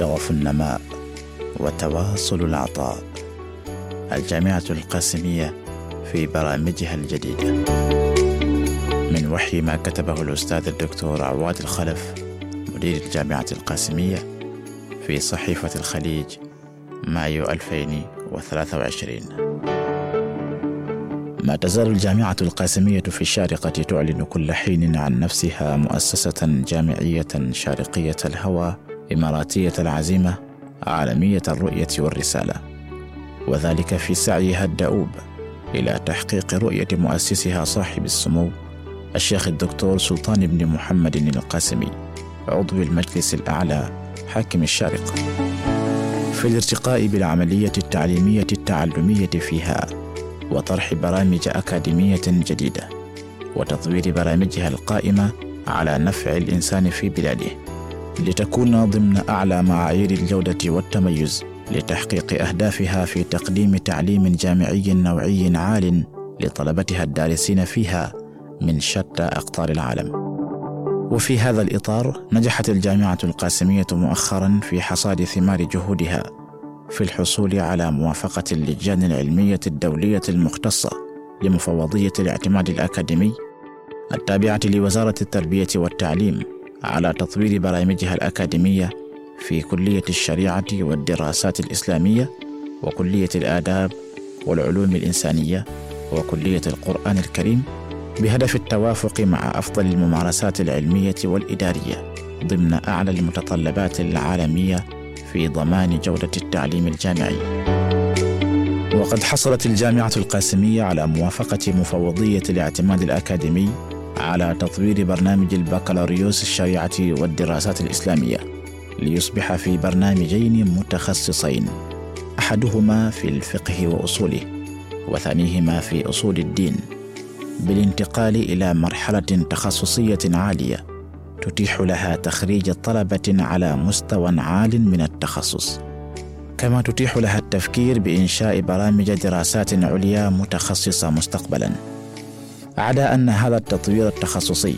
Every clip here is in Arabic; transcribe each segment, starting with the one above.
شغف النماء وتواصل العطاء. الجامعة القاسمية في برامجها الجديدة. من وحي ما كتبه الأستاذ الدكتور عواد الخلف مدير الجامعة القاسمية في صحيفة الخليج مايو 2023 ما تزال الجامعة القاسمية في الشارقة تعلن كل حين عن نفسها مؤسسة جامعية شارقية الهوى إماراتية العزيمة عالمية الرؤية والرسالة وذلك في سعيها الدؤوب إلى تحقيق رؤية مؤسسها صاحب السمو الشيخ الدكتور سلطان بن محمد القاسمي عضو المجلس الأعلى حاكم الشارقة. في الارتقاء بالعملية التعليمية التعلمية فيها وطرح برامج أكاديمية جديدة وتطوير برامجها القائمة على نفع الإنسان في بلاده. لتكون ضمن أعلى معايير الجودة والتميز لتحقيق أهدافها في تقديم تعليم جامعي نوعي عال لطلبتها الدارسين فيها من شتى أقطار العالم. وفي هذا الإطار نجحت الجامعة القاسمية مؤخرا في حصاد ثمار جهودها في الحصول على موافقة اللجان العلمية الدولية المختصة لمفوضية الاعتماد الأكاديمي التابعة لوزارة التربية والتعليم على تطوير برامجها الأكاديمية في كلية الشريعة والدراسات الإسلامية وكلية الآداب والعلوم الإنسانية وكلية القرآن الكريم بهدف التوافق مع أفضل الممارسات العلمية والإدارية ضمن أعلى المتطلبات العالمية في ضمان جودة التعليم الجامعي. وقد حصلت الجامعة القاسمية على موافقة مفوضية الاعتماد الأكاديمي على تطوير برنامج البكالوريوس الشريعة والدراسات الإسلامية ليصبح في برنامجين متخصصين أحدهما في الفقه وأصوله وثانيهما في أصول الدين بالانتقال إلى مرحلة تخصصية عالية تتيح لها تخريج طلبة على مستوى عال من التخصص كما تتيح لها التفكير بإنشاء برامج دراسات عليا متخصصة مستقبلا. عدا أن هذا التطوير التخصصي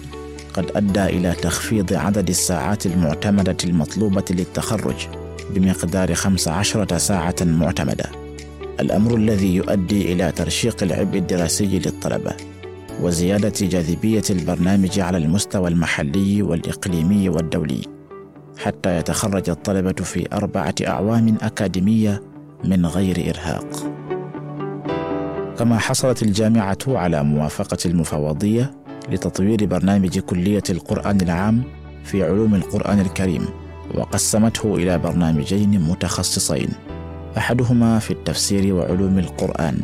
قد أدى إلى تخفيض عدد الساعات المعتمدة المطلوبة للتخرج بمقدار 15 ساعة معتمدة الأمر الذي يؤدي إلى ترشيق العبء الدراسي للطلبة وزيادة جاذبية البرنامج على المستوى المحلي والإقليمي والدولي حتى يتخرج الطلبة في أربعة أعوام أكاديمية من غير إرهاق. كما حصلت الجامعة على موافقة المفوضية لتطوير برنامج كلية القرآن العام في علوم القرآن الكريم وقسمته إلى برنامجين متخصصين أحدهما في التفسير وعلوم القرآن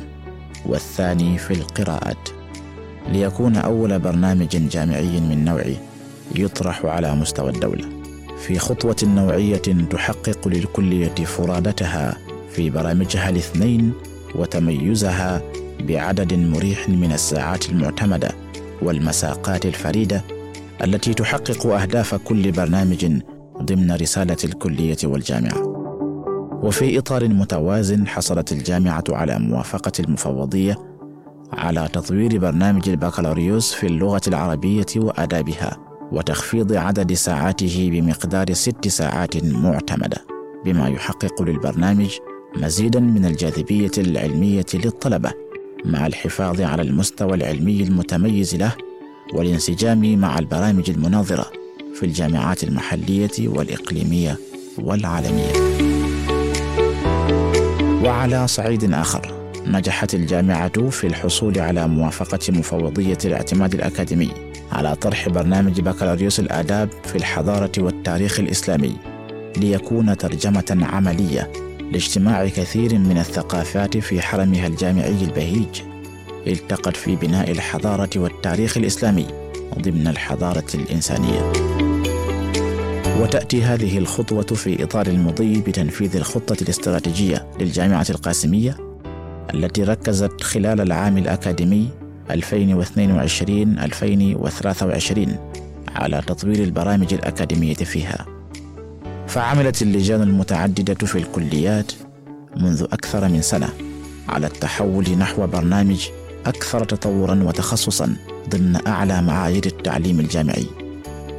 والثاني في القراءات. ليكون أول برنامج جامعي من نوعه يطرح على مستوى الدولة في خطوة نوعية تحقق للكلية فرادتها في برامجها الاثنين وتميزها بعدد مريح من الساعات المعتمدة والمساقات الفريدة التي تحقق أهداف كل برنامج ضمن رسالة الكلية والجامعة. وفي إطار متوازن حصلت الجامعة على موافقة المفوضية على تطوير برنامج البكالوريوس في اللغة العربية وآدابها وتخفيض عدد ساعاته بمقدار ست ساعات معتمدة بما يحقق للبرنامج مزيدا من الجاذبية العلمية للطلبة. مع الحفاظ على المستوى العلمي المتميز له والانسجام مع البرامج المناظرة في الجامعات المحلية والإقليمية والعالمية. وعلى صعيد آخر نجحت الجامعة في الحصول على موافقة مفوضية الاعتماد الأكاديمي على طرح برنامج بكالوريوس الآداب في الحضارة والتاريخ الإسلامي ليكون ترجمة عملية لاجتماع كثير من الثقافات في حرمها الجامعي البهيج. التقت في بناء الحضارة والتاريخ الإسلامي ضمن الحضارة الإنسانية. وتأتي هذه الخطوة في إطار المضي بتنفيذ الخطة الاستراتيجية للجامعة القاسمية التي ركزت خلال العام الأكاديمي 2022 2023 على تطوير البرامج الأكاديمية فيها. فعملت اللجان المتعددة في الكليات منذ أكثر من سنة على التحول نحو برنامج أكثر تطورا وتخصصا ضمن أعلى معايير التعليم الجامعي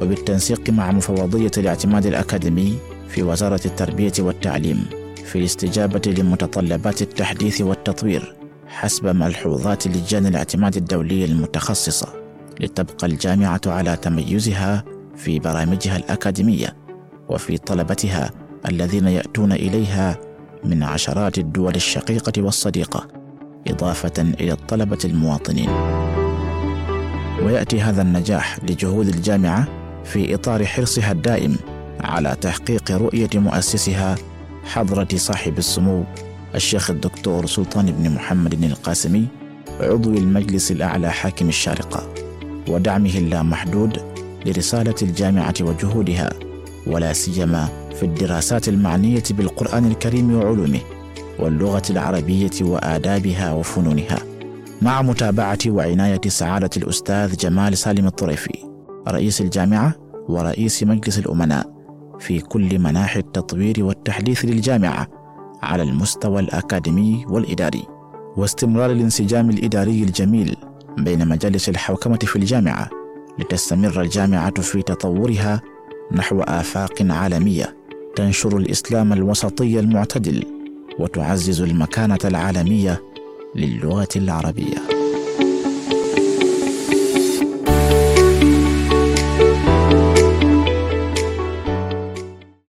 وبالتنسيق مع مفوضية الاعتماد الأكاديمي في وزارة التربية والتعليم في الاستجابة لمتطلبات التحديث والتطوير حسب ملحوظات لجان الاعتماد الدولية المتخصصة لتبقى الجامعة على تميزها في برامجها الأكاديمية. وفي طلبتها الذين يأتون إليها من عشرات الدول الشقيقة والصديقة إضافة إلى الطلبة المواطنين. ويأتي هذا النجاح لجهود الجامعة في إطار حرصها الدائم على تحقيق رؤية مؤسسها حضرة صاحب السمو الشيخ الدكتور سلطان بن محمد القاسمي عضو المجلس الأعلى حاكم الشارقة ودعمه اللامحدود لرسالة الجامعة وجهودها. ولا سيما في الدراسات المعنية بالقرآن الكريم وعلومه واللغة العربية وآدابها وفنونها مع متابعة وعناية سعادة الأستاذ جمال سالم الطريفي رئيس الجامعة ورئيس مجلس الأمناء في كل مناحي التطوير والتحديث للجامعة على المستوى الأكاديمي والإداري واستمرار الانسجام الإداري الجميل بين مجالس الحوكمة في الجامعة لتستمر الجامعة في تطورها نحو آفاق عالمية تنشر الإسلام الوسطي المعتدل وتعزز المكانة العالمية للغة العربية.